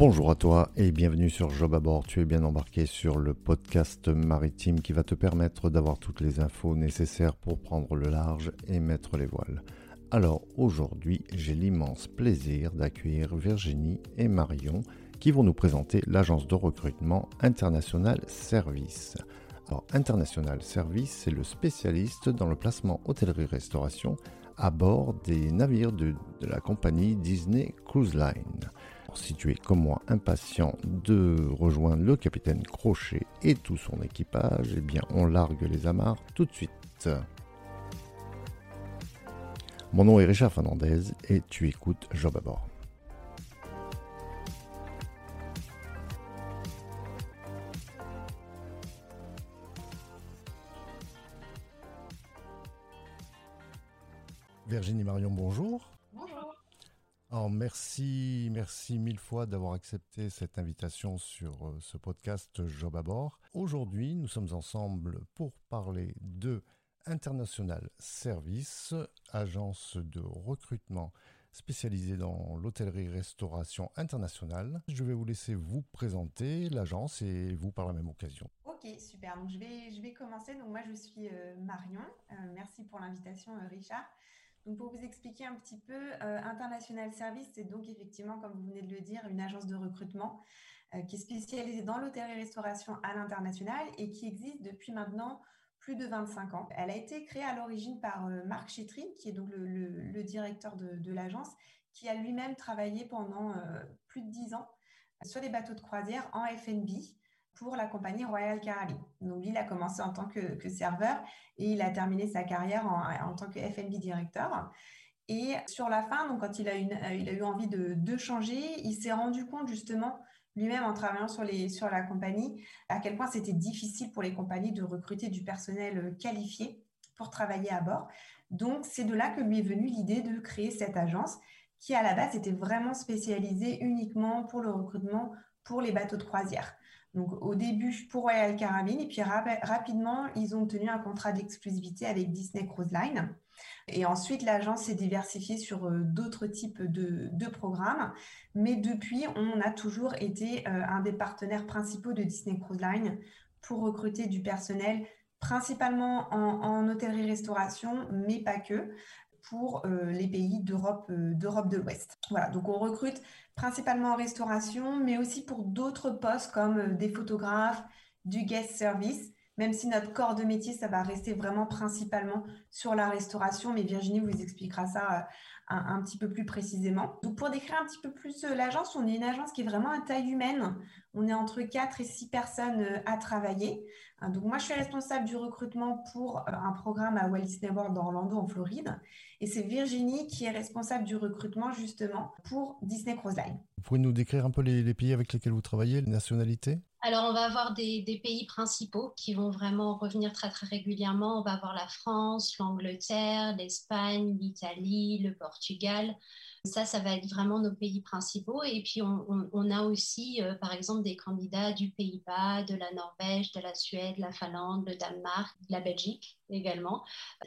Bonjour à toi et bienvenue sur Job à bord. Tu es bien embarqué sur le podcast maritime qui va te permettre d'avoir toutes les infos nécessaires pour prendre le large et mettre les voiles. Alors aujourd'hui, j'ai l'immense plaisir d'accueillir Virginie et Marion qui vont nous présenter l'agence de recrutement International Service. Alors International Service, c'est le spécialiste dans le placement hôtellerie-restauration à bord des navires de, de la compagnie Disney Cruise Line. Si tu es comme moi impatient de rejoindre le capitaine Crochet et tout son équipage, eh bien on largue les amarres tout de suite. Mon nom est Richard Fernandez et tu écoutes Job à bord. Virginie Marion, bonjour. Merci, merci mille fois d'avoir accepté cette invitation sur euh, ce podcast Job à bord. Aujourd'hui, nous sommes ensemble pour parler de International Service, agence de recrutement spécialisée dans l'hôtellerie-restauration internationale. Je vais vous laisser vous présenter l'agence et vous par la même occasion. Ok, super. Donc je vais, je vais commencer. Donc moi je suis euh, Marion. Euh, merci pour l'invitation Richard. Donc pour vous expliquer un petit peu, euh, International Service, c'est donc effectivement, comme vous venez de le dire, une agence de recrutement euh, qui est spécialisée dans l'hôtellerie-restauration à l'international et qui existe depuis maintenant plus de 25 ans. Elle a été créée à l'origine par euh, Marc Chétry, qui est donc le, directeur de, l'agence, qui a lui-même travaillé pendant plus de 10 ans sur les bateaux de croisière en FNB pour la compagnie Royal Caribbean. Donc, il a commencé en tant que, serveur et il a terminé sa carrière en, tant que FNB directeur. Et sur la fin, quand il a, une, il a eu envie de, changer, il s'est rendu compte justement lui-même en travaillant sur, la compagnie à quel point c'était difficile pour les compagnies de recruter du personnel qualifié pour travailler à bord. Donc c'est de là que lui est venue l'idée de créer cette agence qui à la base était vraiment spécialisée uniquement pour le recrutement pour les bateaux de croisière. Donc au début pour Royal Caribbean et puis rapidement ils ont obtenu un contrat d'exclusivité avec Disney Cruise Line. Et ensuite l'agence s'est diversifiée sur euh, d'autres types de, programmes, mais depuis on a toujours été euh, un des partenaires principaux de Disney Cruise Line pour recruter du personnel principalement en, en hôtellerie-restauration, mais pas que pour euh, les pays d'Europe de l'Ouest. Voilà, donc on recrute principalement en restauration, mais aussi pour d'autres postes comme euh, des photographes, du guest service, même si notre corps de métier, ça va rester vraiment principalement sur la restauration. Mais Virginie vous expliquera ça euh, un, petit peu plus précisément. Donc, pour décrire un petit peu plus euh, l'agence, on est une agence qui est vraiment à taille humaine. On est entre 4 et 6 personnes euh, à travailler. Donc, moi, je suis responsable du recrutement pour un programme à Walt Disney World d'Orlando, en Floride. Et c'est Virginie qui est responsable du recrutement, justement, pour Disney Cruise Line. Vous pouvez nous décrire un peu les pays avec lesquels vous travaillez, les nationalités? Alors, on va avoir des, pays principaux qui vont vraiment revenir très, très régulièrement. On va avoir la France, l'Angleterre, l'Espagne, l'Italie, le Portugal. Ça, ça va être vraiment nos pays principaux. Et puis, on, a aussi, euh, par exemple, des candidats du Pays-Bas, de la Norvège, de la Suède, la Finlande, le Danemark, la Belgique également.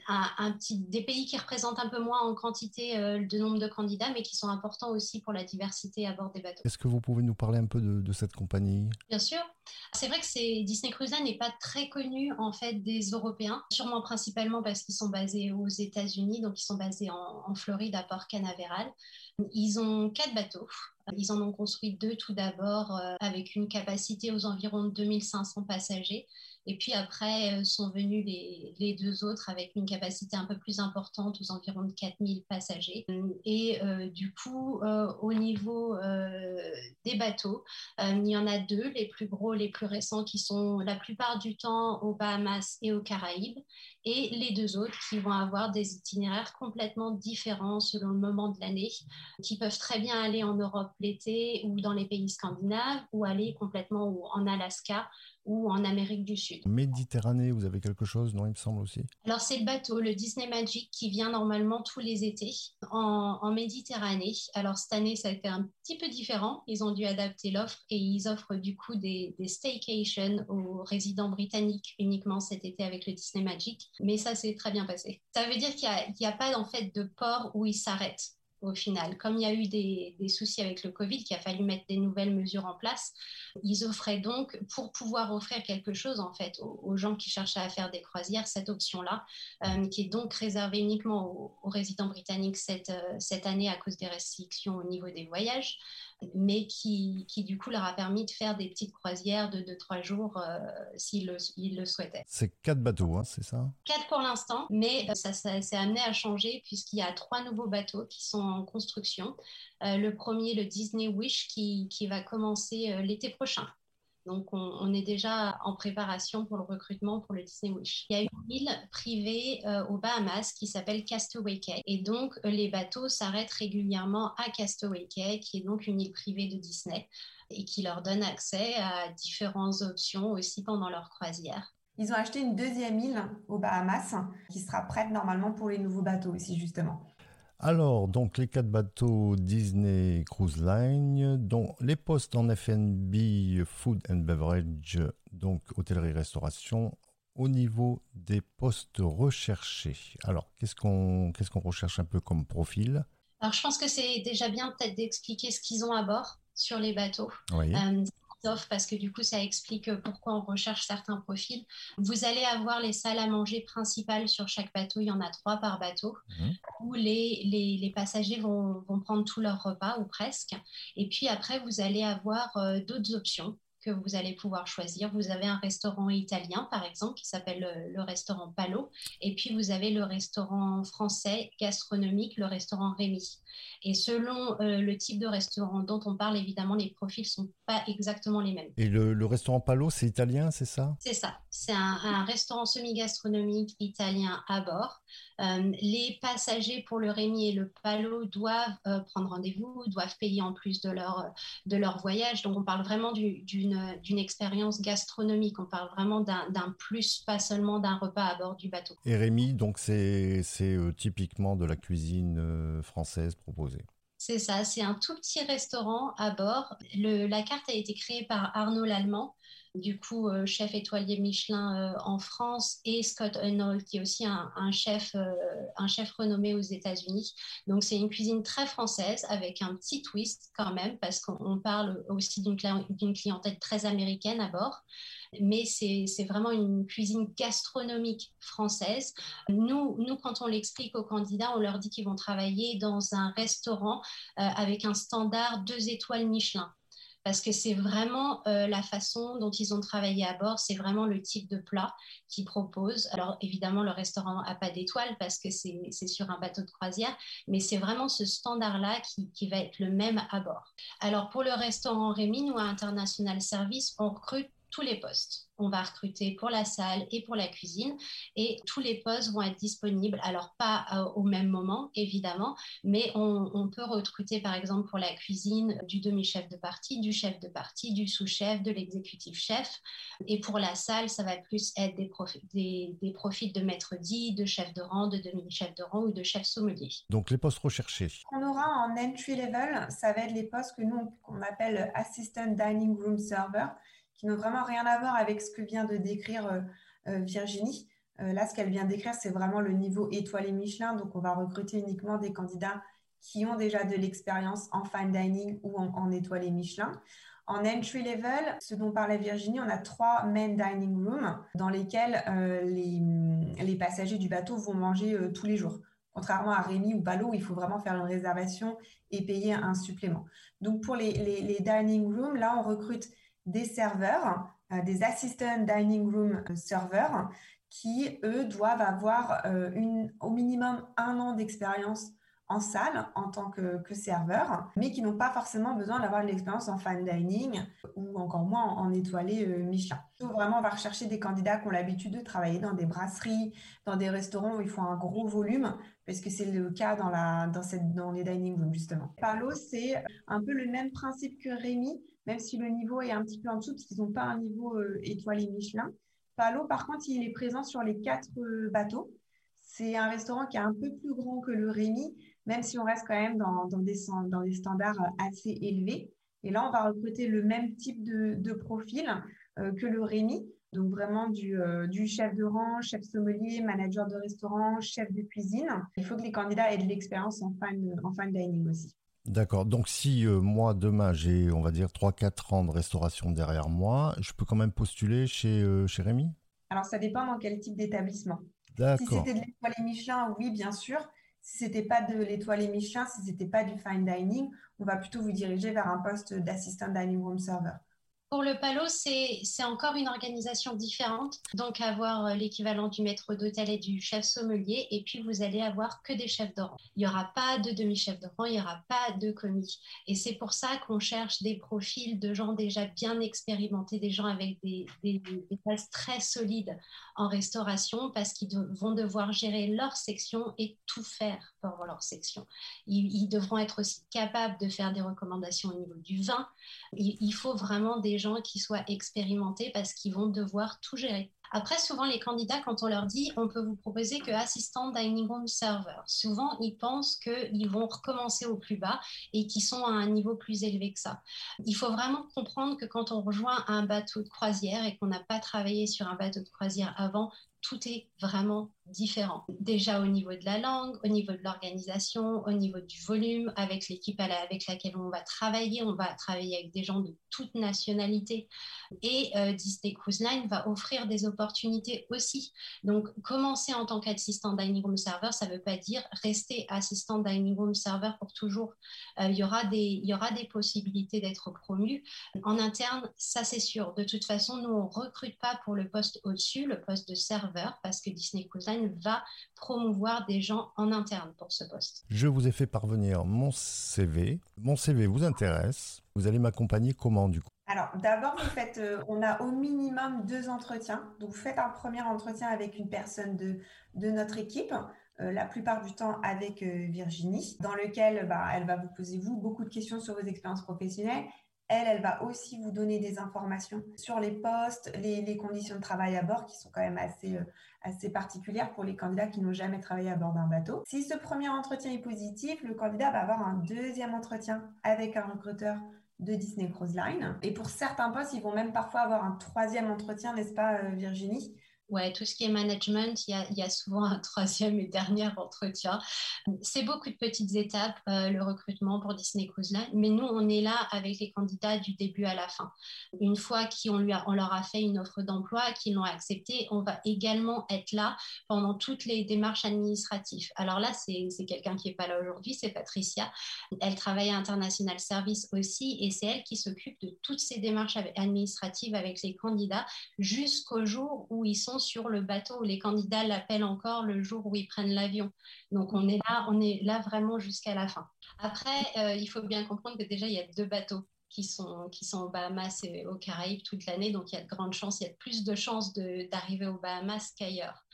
Un, petit, des pays qui représentent un peu moins en quantité euh, de nombre de candidats, mais qui sont importants aussi pour la diversité à bord des bateaux. Est-ce que vous pouvez nous parler un peu de, cette compagnie? Bien sûr. C'est vrai que c'est, Disney Cruise n'est pas très connu en fait des Européens, sûrement principalement parce qu'ils sont basés aux États-Unis, donc ils sont basés en, en Floride à Port Canaveral. Ils ont quatre bateaux. Ils en ont construit deux tout d'abord euh, avec une capacité aux environs de 2500 passagers et puis après euh, sont venus les, deux autres avec une capacité un peu plus importante, aux environs de 4000 passagers. Et euh, du coup, euh, au niveau des bateaux, il y en a deux, les plus gros, les plus récents, qui sont la plupart du temps aux Bahamas et aux Caraïbes, et les deux autres qui vont avoir des itinéraires complètement différents selon le moment de l'année, qui peuvent très bien aller en Europe l'été ou dans les pays scandinaves, ou aller complètement en Alaska ou en Amérique du Sud. Méditerranée, vous avez quelque chose, non, il me semble aussi Alors, c'est le bateau, le Disney Magic, qui vient normalement tous les étés en, Méditerranée. Alors, cette année, ça a été un petit peu différent. Ils ont dû adapter l'offre et ils offrent du coup des, des staycations aux résidents britanniques uniquement cet été avec le Disney Magic. Mais ça s'est très bien passé. Ça veut dire qu'il n'y a, a, pas en fait de port où ils s'arrêtent au final. Comme il y a eu des, soucis avec le Covid, qu'il a fallu mettre des nouvelles mesures en place, ils offraient donc, pour pouvoir offrir quelque chose en fait aux, gens qui cherchaient à faire des croisières, cette option-là, euh, qui est donc réservée uniquement aux, résidents britanniques euh, cette année à cause des restrictions au niveau des voyages mais qui, qui, du coup leur a permis de faire des petites croisières de 2-3 jours euh, s'ils le, le, souhaitaient. C'est quatre bateaux, hein, c'est ça? Quatre pour l'instant, mais euh, ça, s'est amené à changer puisqu'il y a trois nouveaux bateaux qui sont en construction. Euh, le premier, le Disney Wish, qui, qui va commencer l'été prochain. Donc, on, est déjà en préparation pour le recrutement pour le Disney Wish. Il y a une île privée euh, aux Bahamas qui s'appelle Castaway Cay. Et donc, les bateaux s'arrêtent régulièrement à Castaway Cay, qui est donc une île privée de Disney et qui leur donne accès à différentes options aussi pendant leur croisière. Ils ont acheté une deuxième île aux Bahamas qui sera prête normalement pour les nouveaux bateaux aussi, justement. Alors, donc les quatre bateaux Disney Cruise Line, dont les postes en FNB, Food and Beverage, donc hôtellerie-restauration, au niveau des postes recherchés. Alors, qu'est-ce qu'on qu'est-ce qu'on recherche un peu comme profil? Alors, je pense que c'est déjà bien peut-être d'expliquer ce qu'ils ont à bord sur les bateaux. Oui. Euh, parce que du coup, ça explique euh, pourquoi on recherche certains profils. Vous allez avoir les salles à manger principales sur chaque bateau. Il y en a trois par bateau, mhm. où les, les, les passagers vont, vont, prendre tout leur repas ou presque. Et puis après, vous allez avoir euh, d'autres options que vous allez pouvoir choisir. Vous avez un restaurant italien, par exemple, qui s'appelle le, restaurant Palo. Et puis, vous avez le restaurant français gastronomique, le restaurant Rémi. Et selon euh, le type de restaurant dont on parle, évidemment, les profils sont pas exactement les mêmes. Et le, restaurant Palo, c'est italien, c'est ça? C'est ça. C'est un, restaurant semi-gastronomique italien à bord. Euh, les passagers pour le Rémi et le Palo doivent euh, prendre rendez-vous, doivent payer en plus de leur, de leur voyage. Donc, on parle vraiment d'une expérience gastronomique. On parle vraiment d'un plus, pas seulement d'un repas à bord du bateau. Et Rémi, donc, c'est typiquement de la cuisine française proposé. C'est ça, c'est un tout petit restaurant à bord. la carte a été créée par Arnaud Lallemand, du coup euh, chef étoilé Michelin euh, en France, et Scott Arnold, qui est aussi un, chef, euh, un chef renommé aux États-Unis. Donc c'est une cuisine très française avec un petit twist quand même, parce qu'on parle aussi d'une clientèle très américaine à bord mais c'est vraiment une cuisine gastronomique française. Nous, nous quand on l'explique aux candidats, on leur dit qu'ils vont travailler dans un restaurant euh, avec un standard deux étoiles Michelin parce que c'est vraiment euh, la façon dont ils ont travaillé à bord, c'est vraiment le type de plat qu'ils proposent. Alors évidemment, le restaurant n'a pas d'étoiles parce que c'est sur un bateau de croisière, mais c'est vraiment ce standard-là qui, qui, va être le même à bord. Alors pour le restaurant Rémi, nous à International Service, on recrute tous les postes. On va recruter pour la salle et pour la cuisine et tous les postes vont être disponibles. Alors pas euh, au même moment évidemment, mais on, peut recruter par exemple pour la cuisine du demi-chef de partie, du chef de partie, du sous-chef, de l'exécutif chef. Et pour la salle, ça va plus être des, profils, des, profils de maître dit, de chef de rang, de demi-chef de rang ou de chef sommelier. Donc les postes recherchés. On aura en entry level, ça va être les postes que nous qu'on appelle assistant dining room server qui n'ont vraiment rien à voir avec ce que vient de décrire euh, euh, Virginie. Euh, là, ce qu'elle vient d'écrire, c'est vraiment le niveau étoilé Michelin. Donc, on va recruter uniquement des candidats qui ont déjà de l'expérience en fine dining ou en, étoilé Michelin. En entry level, ce dont parlait Virginie, on a trois main dining rooms dans lesquels les, passagers du bateau vont manger tous les jours. Contrairement à Rémi ou Ballot, il faut vraiment faire une réservation et payer un supplément. Donc pour les, les dining rooms, là, on recrute des serveurs, euh, des assistant dining room euh, serveurs, qui, eux, doivent avoir euh, une, au minimum un an d'expérience en salle en tant que, serveur, mais qui n'ont pas forcément besoin d'avoir l'expérience en fine dining ou encore moins en, étoilé Michelin. Vraiment, on va rechercher des candidats qui ont l'habitude de travailler dans des brasseries, dans des restaurants où il faut un gros volume, parce que c'est le cas dans les dining rooms, justement. Palo, c'est un peu le même principe que Rémi, même si le niveau est un petit peu en dessous, parce qu'ils n'ont pas un niveau euh, étoilé Michelin. Palo, par contre, il est présent sur les quatre euh, bateaux. C'est un restaurant qui est un peu plus grand que le Rémi, même si on reste quand même dans, des, dans des, standards euh, assez élevés. Et là, on va recruter le même type de, profil que le Rémi. Donc vraiment du, du, chef de rang, chef sommelier, manager de restaurant, chef de cuisine. Il faut que les candidats aient de l'expérience en fine, en fine dining aussi. D'accord. Donc si moi demain j'ai on va dire 3-4 ans de restauration derrière moi, je peux quand même postuler chez, chez Rémi? Alors ça dépend dans quel type d'établissement. Si c'était de l'étoile Michelin, oui, bien sûr. Si ce n'était pas de l'étoile Michelin, si ce n'était pas du fine dining, on va plutôt vous diriger vers un poste d'assistant dining room server. Pour le Palo, c'est encore une organisation différente. Donc, avoir euh, l'équivalent du maître d'hôtel et du chef sommelier. Et puis, vous allez avoir que des chefs de rang. Il n'y aura pas de demi-chef de rang, il n'y aura pas de commis. Et c'est pour ça qu'on cherche des profils de gens déjà bien expérimentés, des gens avec des, des, bases très solides en restauration parce qu'ils vont devoir gérer leur section et tout faire pour leur section. Ils, devront être aussi capables de faire des recommandations au niveau du vin. il faut vraiment des qui soient expérimentés parce qu'ils vont devoir tout gérer. Après, souvent, les candidats, quand on leur dit on peut vous proposer que assistant dining room server, souvent, ils pensent qu'ils vont recommencer au plus bas et qu'ils sont à un niveau plus élevé que ça. Il faut vraiment comprendre que quand on rejoint un bateau de croisière et qu'on n'a pas travaillé sur un bateau de croisière avant, tout est vraiment différent. Déjà au niveau de la langue, au niveau de l'organisation, au niveau du volume, avec l'équipe avec laquelle on va travailler, on va travailler avec des gens de toute nationalité. Et euh, Disney Cruise Line va offrir des opportunités aussi. Donc, commencer en tant qu'assistant dining room server, ça ne veut pas dire rester assistant dining room server pour toujours. Euh, il, y aura des, y aura des possibilités d'être promu. En interne, ça c'est sûr. De toute façon, nous, on ne recrute pas pour le poste au-dessus, le poste de serveur parce que Disney Cruise Line va promouvoir des gens en interne pour ce poste. Je vous ai fait parvenir mon CV. Mon CV vous intéresse. Vous allez m'accompagner comment du coup? Alors, d'abord, euh, on a au minimum deux entretiens. Donc, vous faites un premier entretien avec une personne de, de notre équipe, euh, la plupart du temps avec euh, Virginie, dans lequel bah, elle va vous poser, vous, beaucoup de questions sur vos expériences professionnelles elle, elle va aussi vous donner des informations sur les postes, les, conditions de travail à bord qui sont quand même assez, assez particulières pour les candidats qui n'ont jamais travaillé à bord d'un bateau. Si ce premier entretien est positif, le candidat va avoir un deuxième entretien avec un recruteur de Disney Cruise Line. Et pour certains postes, ils vont même parfois avoir un troisième entretien, n'est-ce pas, euh, Virginie? Ouais, tout ce qui est management, il y a, souvent un troisième et dernier entretien. C'est beaucoup de petites étapes, euh, le recrutement pour Disney Cruise Line, mais nous, on est là avec les candidats du début à la fin. Une fois qu'on on leur a fait une offre d'emploi, qu'ils l'ont accepté, on va également être là pendant toutes les démarches administratives. Alors là, c'est quelqu'un qui n'est pas là aujourd'hui, c'est Patricia. Elle travaille à International Service aussi, et c'est elle qui s'occupe de toutes ces démarches administratives avec les candidats jusqu'au jour où ils sont sur le bateau. Les candidats l'appellent encore le jour où ils prennent l'avion. Donc on est là, on est là vraiment jusqu'à la fin. Après, euh, il faut bien comprendre que déjà il y a deux bateaux qui sont, qui sont aux Bahamas et aux Caraïbes toute l'année. Donc, il y a de grandes chances, il y a plus de chances d'arriver aux Bahamas qu'ailleurs.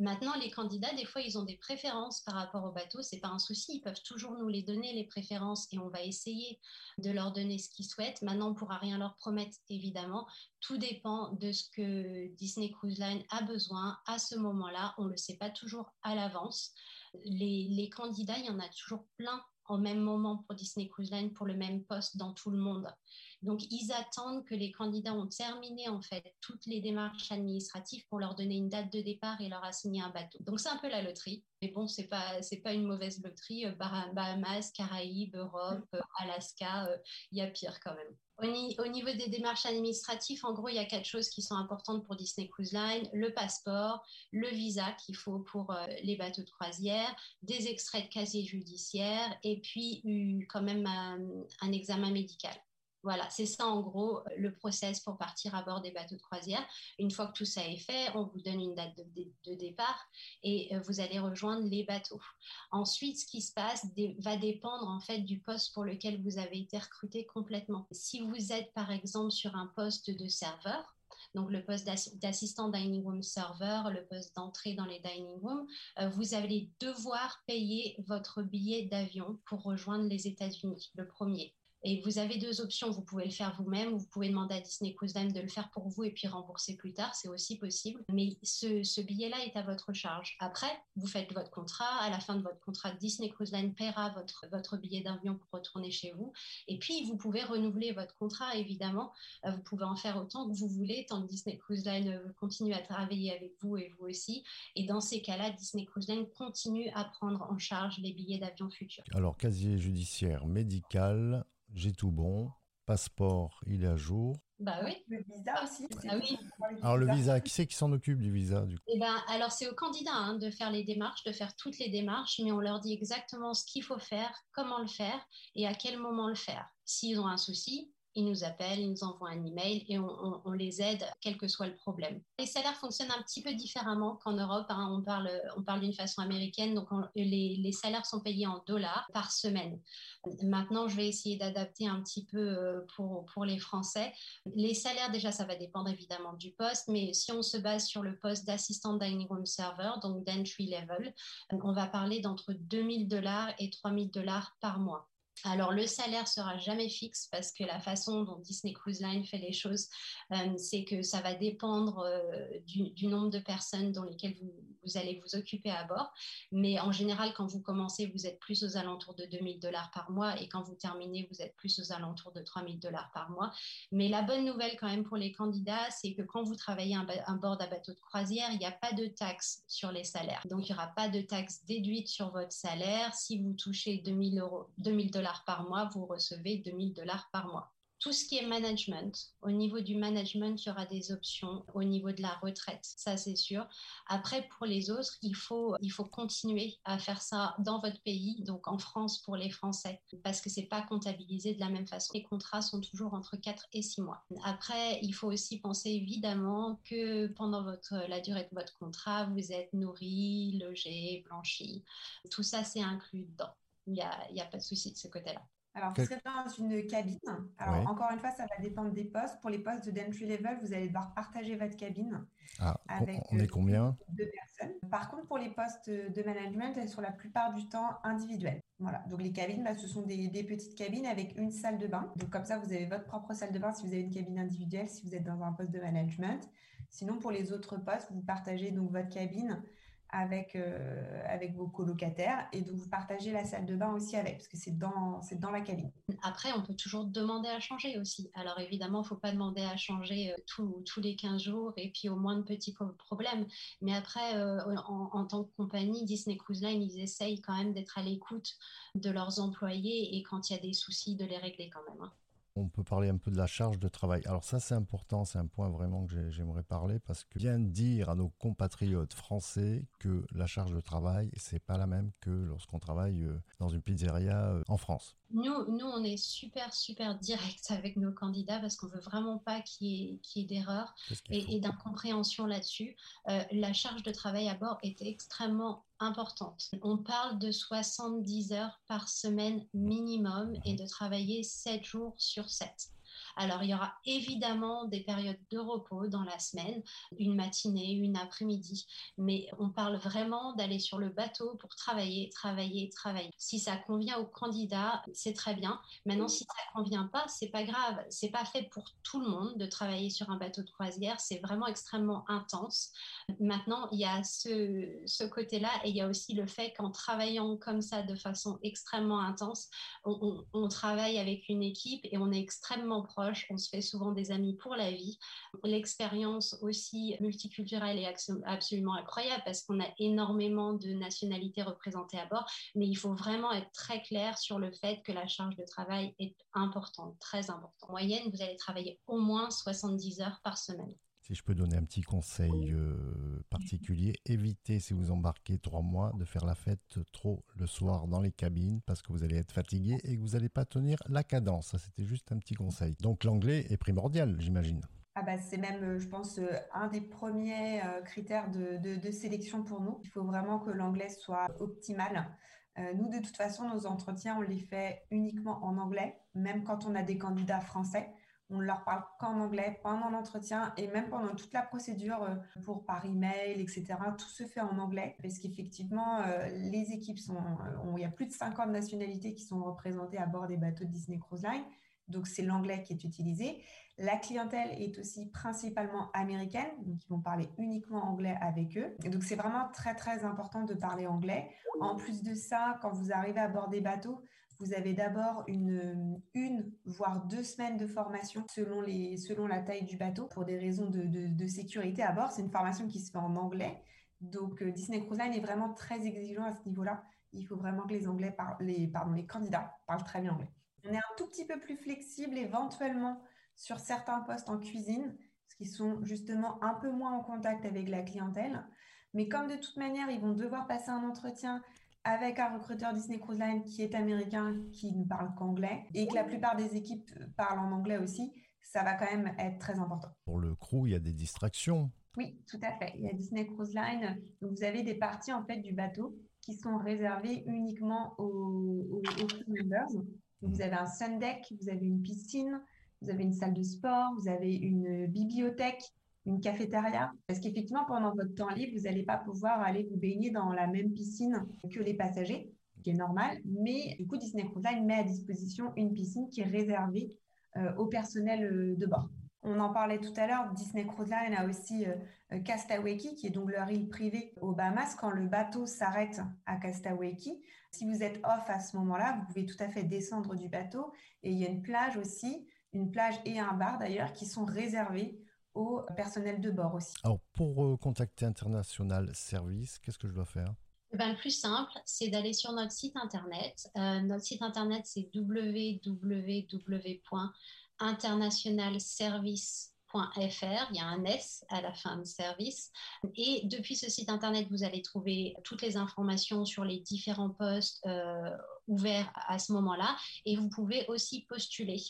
Maintenant, les candidats, des fois, ils ont des préférences par rapport au bateau. C'est pas un souci. Ils peuvent toujours nous les donner, les préférences, et on va essayer de leur donner ce qu'ils souhaitent. Maintenant, on pourra rien leur promettre, évidemment. Tout dépend de ce que Disney Cruise Line a besoin à ce moment-là. On ne le sait pas toujours à l'avance. Les candidats, il y en a toujours plein au même moment pour Disney Cruise Line pour le même poste dans tout le monde. Donc, ils attendent que les candidats ont terminé en fait toutes les démarches administratives pour leur donner une date de départ et leur assigner un bateau. Donc, c'est un peu la loterie. Mais bon, c'est pas c'est pas une mauvaise loterie. Euh, Bahamas, Caraïbes, Europe, euh, Alaska, euh, il y a pire quand même. Au, niveau des démarches administratives, en gros, il y a quatre choses qui sont importantes pour Disney Cruise Line le passeport, le visa qu'il faut pour les bateaux de croisière, des extraits de casier judiciaire et puis quand même un examen médical. Voilà, c'est ça en gros le process pour partir à bord des bateaux de croisière. Une fois que tout ça est fait, on vous donne une date de, départ et euh, vous allez rejoindre les bateaux. Ensuite, ce qui se passe va dépendre en fait du poste pour lequel vous avez été recruté complètement. Si vous êtes par exemple sur un poste de serveur, donc le poste d'assistant dining room serveur, le poste d'entrée dans les dining rooms, euh, vous allez devoir payer votre billet d'avion pour rejoindre les États-Unis, le premier. Et vous avez deux options. Vous pouvez le faire vous-même ou vous pouvez demander à Disney Cruise Line de le faire pour vous et puis rembourser plus tard. C'est aussi possible. Mais ce, billet-là est à votre charge. Après, vous faites votre contrat. À la fin de votre contrat, Disney Cruise Line paiera votre, votre billet d'avion pour retourner chez vous. Et puis, vous pouvez renouveler votre contrat, évidemment. Euh, vous pouvez en faire autant que vous voulez tant que Disney Cruise Line euh, continue à travailler avec vous et vous aussi. Et dans ces cas-là, Disney Cruise Line continue à prendre en charge les billets d'avion futurs. Alors, casier judiciaire médical, j'ai tout bon. Passeport, il est à jour. Bah oui. Le visa aussi. Ah oui. Alors le visa, qui c'est qui s'en occupe du visa du coup? Eh ben, alors c'est aux candidats hein, de faire les démarches, de faire toutes les démarches, mais on leur dit exactement ce qu'il faut faire, comment le faire et à quel moment le faire. S'ils ont un souci, ils nous appellent, ils nous envoient un email et on, les aide, quel que soit le problème. Les salaires fonctionnent un petit peu différemment qu'en Europe. Hein. On parle, on parle d'une façon américaine, donc les, salaires sont payés en dollars par semaine. Maintenant, je vais essayer d'adapter un petit peu euh, pour, pour les Français. Les salaires, déjà, ça va dépendre évidemment du poste, mais si on se base sur le poste d'assistant dining room server, donc d'entry level, on va parler d'entre 2000 dollars et 3000 dollars par mois. Alors le salaire sera jamais fixe parce que la façon dont Disney Cruise Line fait les choses, euh, c'est que ça va dépendre euh, du, nombre de personnes dans lesquelles vous, allez vous occuper à bord. Mais en général, quand vous commencez, vous êtes plus aux alentours de 2000 dollars par mois et quand vous terminez, vous êtes plus aux alentours de 3000 dollars par mois. Mais la bonne nouvelle quand même pour les candidats, c'est que quand vous travaillez un bord d'un bateau de croisière, il n'y a pas de taxes sur les salaires. Donc il n'y aura pas de taxes déduites sur votre salaire. Si vous touchez 2000 euros, 2000 dollars par mois, vous recevez 2000 dollars par mois. Tout ce qui est management, au niveau du management, il y aura des options au niveau de la retraite, ça c'est sûr. Après, pour les autres, il faut, il faut continuer à faire ça dans votre pays, donc en France pour les Français, parce que c'est pas comptabilisé de la même façon. Les contrats sont toujours entre 4 et 6 mois. Après, il faut aussi penser évidemment que pendant votre, la durée de votre contrat, vous êtes nourri, logé, blanchi. Tout ça, c'est inclus dedans il n'y a, pas de souci de ce côté-là. Alors, vous serez dans une cabine. Alors, encore une fois, ça va dépendre des postes. Pour les postes de d'entry level, vous allez devoir partager votre cabine. Ah, avec on est combien Deux personnes. Par contre, pour les postes de management, elles sont la plupart du temps individuelles. Voilà. Donc, les cabines, bah, ce sont des, petites cabines avec une salle de bain. Donc, comme ça, vous avez votre propre salle de bain si vous avez une cabine individuelle, si vous êtes dans un poste de management. Sinon, pour les autres postes, vous partagez donc votre cabine avec, euh, avec vos colocataires et donc vous partagez la salle de bain aussi avec parce que c'est dans, dans la cabine. Après, on peut toujours demander à changer aussi. Alors évidemment, il ne faut pas demander à changer euh, tous les 15 jours et puis au moins de petits problèmes. Mais après, euh, en, tant que compagnie, Disney Cruise Line, ils essayent quand même d'être à l'écoute de leurs employés et quand il y a des soucis, de les régler quand même. Hein on peut parler un peu de la charge de travail. Alors ça, c'est important, c'est un point vraiment que j'aimerais parler parce que bien dire à nos compatriotes français que la charge de travail, c'est pas la même que lorsqu'on travaille euh, dans une pizzeria euh, en France. Nous, nous, on est super, super direct avec nos candidats parce qu'on veut vraiment pas qu'il y ait, d'erreurs et, d'incompréhension là-dessus. Euh, la charge de travail à bord est extrêmement importante. On parle de 70 heures par semaine minimum et de travailler 7 jours sur 7. Alors, il y aura évidemment des périodes de repos dans la semaine, une matinée, une après-midi, mais on parle vraiment d'aller sur le bateau pour travailler, travailler, travailler. Si ça convient au candidat, c'est très bien. Maintenant, si ça convient pas, c'est pas grave. C'est pas fait pour tout le monde de travailler sur un bateau de croisière. C'est vraiment extrêmement intense. Maintenant, il y a ce, côté-là et il y a aussi le fait qu'en travaillant comme ça de façon extrêmement intense, on travaille avec une équipe et on est extrêmement proche on se fait souvent des amis pour la vie. L'expérience aussi multiculturelle est absolument incroyable parce qu'on a énormément de nationalités représentées à bord, mais il faut vraiment être très clair sur le fait que la charge de travail est importante, très importante. En moyenne, vous allez travailler au moins 70 heures par semaine. Si je peux donner un petit conseil euh, particulier, évitez si vous embarquez trois mois de faire la fête trop le soir dans les cabines parce que vous allez être fatigué et que vous n'allez pas tenir la cadence. Ça, c'était juste un petit conseil. Donc l'anglais est primordial, j'imagine. Ah bah, c'est même, euh, je pense, euh, un des premiers critères de, de, sélection pour nous. Il faut vraiment que l'anglais soit optimal. nous, de toute façon, nos entretiens, on les fait uniquement en anglais, même quand on a des candidats français on ne leur parle qu'en anglais pendant l'entretien et même pendant toute la procédure euh, pour par email, etc. Tout se fait en anglais parce qu'effectivement, euh, les équipes sont, euh, il y a plus de 50 nationalités qui sont représentées à bord des bateaux de Disney Cruise Line. Donc, c'est l'anglais qui est utilisé. La clientèle est aussi principalement américaine, donc ils vont parler uniquement anglais avec eux. Donc, c'est vraiment très, très important de parler anglais. En plus de ça, quand vous arrivez à bord des bateaux, vous avez d'abord une, une, voire deux semaines de formation selon, les, selon la taille du bateau pour des raisons de, sécurité à bord. C'est une formation qui se fait en anglais. Donc, euh, Disney Cruise Line est vraiment très exigeant à ce niveau-là. Il faut vraiment que les, anglais les, pardon, les candidats parlent très bien anglais. On est un tout petit peu plus flexible éventuellement sur certains postes en cuisine, parce qu'ils sont justement un peu moins en contact avec la clientèle. Mais comme de toute manière, ils vont devoir passer un entretien avec un recruteur Disney Cruise Line qui est américain, qui ne parle qu'anglais, et que la plupart des équipes parlent en anglais aussi, ça va quand même être très important. Pour le crew, il y a des distractions. Oui, tout à fait. Il y a Disney Cruise Line. Donc vous avez des parties en fait du bateau qui sont réservées uniquement aux, aux, crew members. vous avez un sun deck, vous avez une piscine, vous avez une salle de sport, vous avez une bibliothèque, une cafétéria. Parce qu'effectivement, pendant votre temps libre, vous n'allez pas pouvoir aller vous baigner dans la même piscine que les passagers, ce qui est normal. Mais du coup, Disney Cruise Line met à disposition une piscine qui est réservée euh, au personnel euh, de bord. On en parlait tout à l'heure, Disney Cruise Line a aussi euh, Castaway qui est donc leur île privée aux Bahamas. Quand le bateau s'arrête à Castaway si vous êtes off à ce moment-là, vous pouvez tout à fait descendre du bateau. Et il y a une plage aussi, une plage et un bar d'ailleurs, qui sont réservés au personnel de bord aussi. Alors, pour euh, contacter International Service, qu'est-ce que je dois faire? Eh ben, le plus simple, c'est d'aller sur notre site internet. Euh, notre site internet, c'est www.internationalservice.com il y a un S à la fin de service. Et depuis ce site internet, vous allez trouver toutes les informations sur les différents postes euh, ouverts à ce moment-là. Et vous pouvez aussi postuler.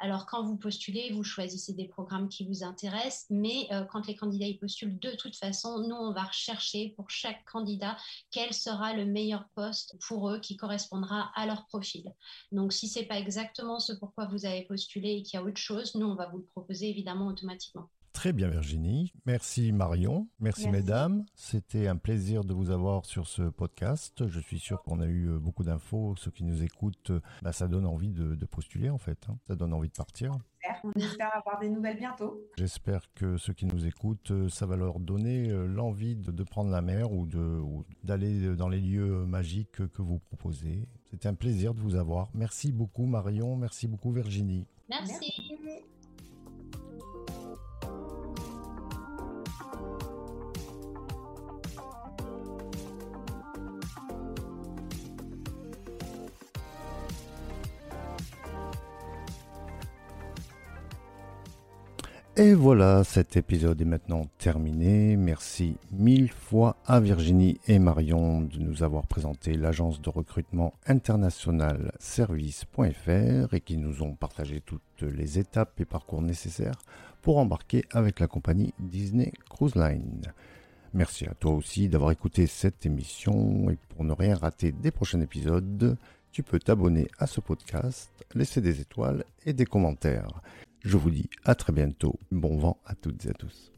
Alors, quand vous postulez, vous choisissez des programmes qui vous intéressent. Mais euh, quand les candidats postulent, de toute façon, nous, on va rechercher pour chaque candidat quel sera le meilleur poste pour eux qui correspondra à leur profil. Donc, si ce n'est pas exactement ce pourquoi vous avez postulé et qu'il y a autre chose, nous, on va vous le proposer évidemment automatiquement Très bien Virginie. Merci Marion. Merci, mesdames. C'était un plaisir de vous avoir sur ce podcast. Je suis sûr qu'on a eu euh, beaucoup d'infos. Ceux qui nous écoutent, euh, bah, ça donne envie de, postuler en fait. Hein. Ça donne envie de partir. On espère avoir des nouvelles bientôt. J'espère que ceux qui nous écoutent, euh, ça va leur donner l'envie de, prendre la mer ou d'aller dans les lieux magiques que vous proposez. C'était un plaisir de vous avoir. Merci beaucoup Marion. Merci beaucoup Virginie. Merci. Et voilà, cet épisode est maintenant terminé. Merci mille fois à Virginie et Marion de nous avoir présenté l'agence de recrutement international service.fr et qui nous ont partagé toutes les étapes et parcours nécessaires pour embarquer avec la compagnie Disney Cruise Line. Merci à toi aussi d'avoir écouté cette émission et pour ne rien rater des prochains épisodes, tu peux t'abonner à ce podcast, laisser des étoiles et des commentaires. Je vous dis à très bientôt. Bon vent à toutes et à tous.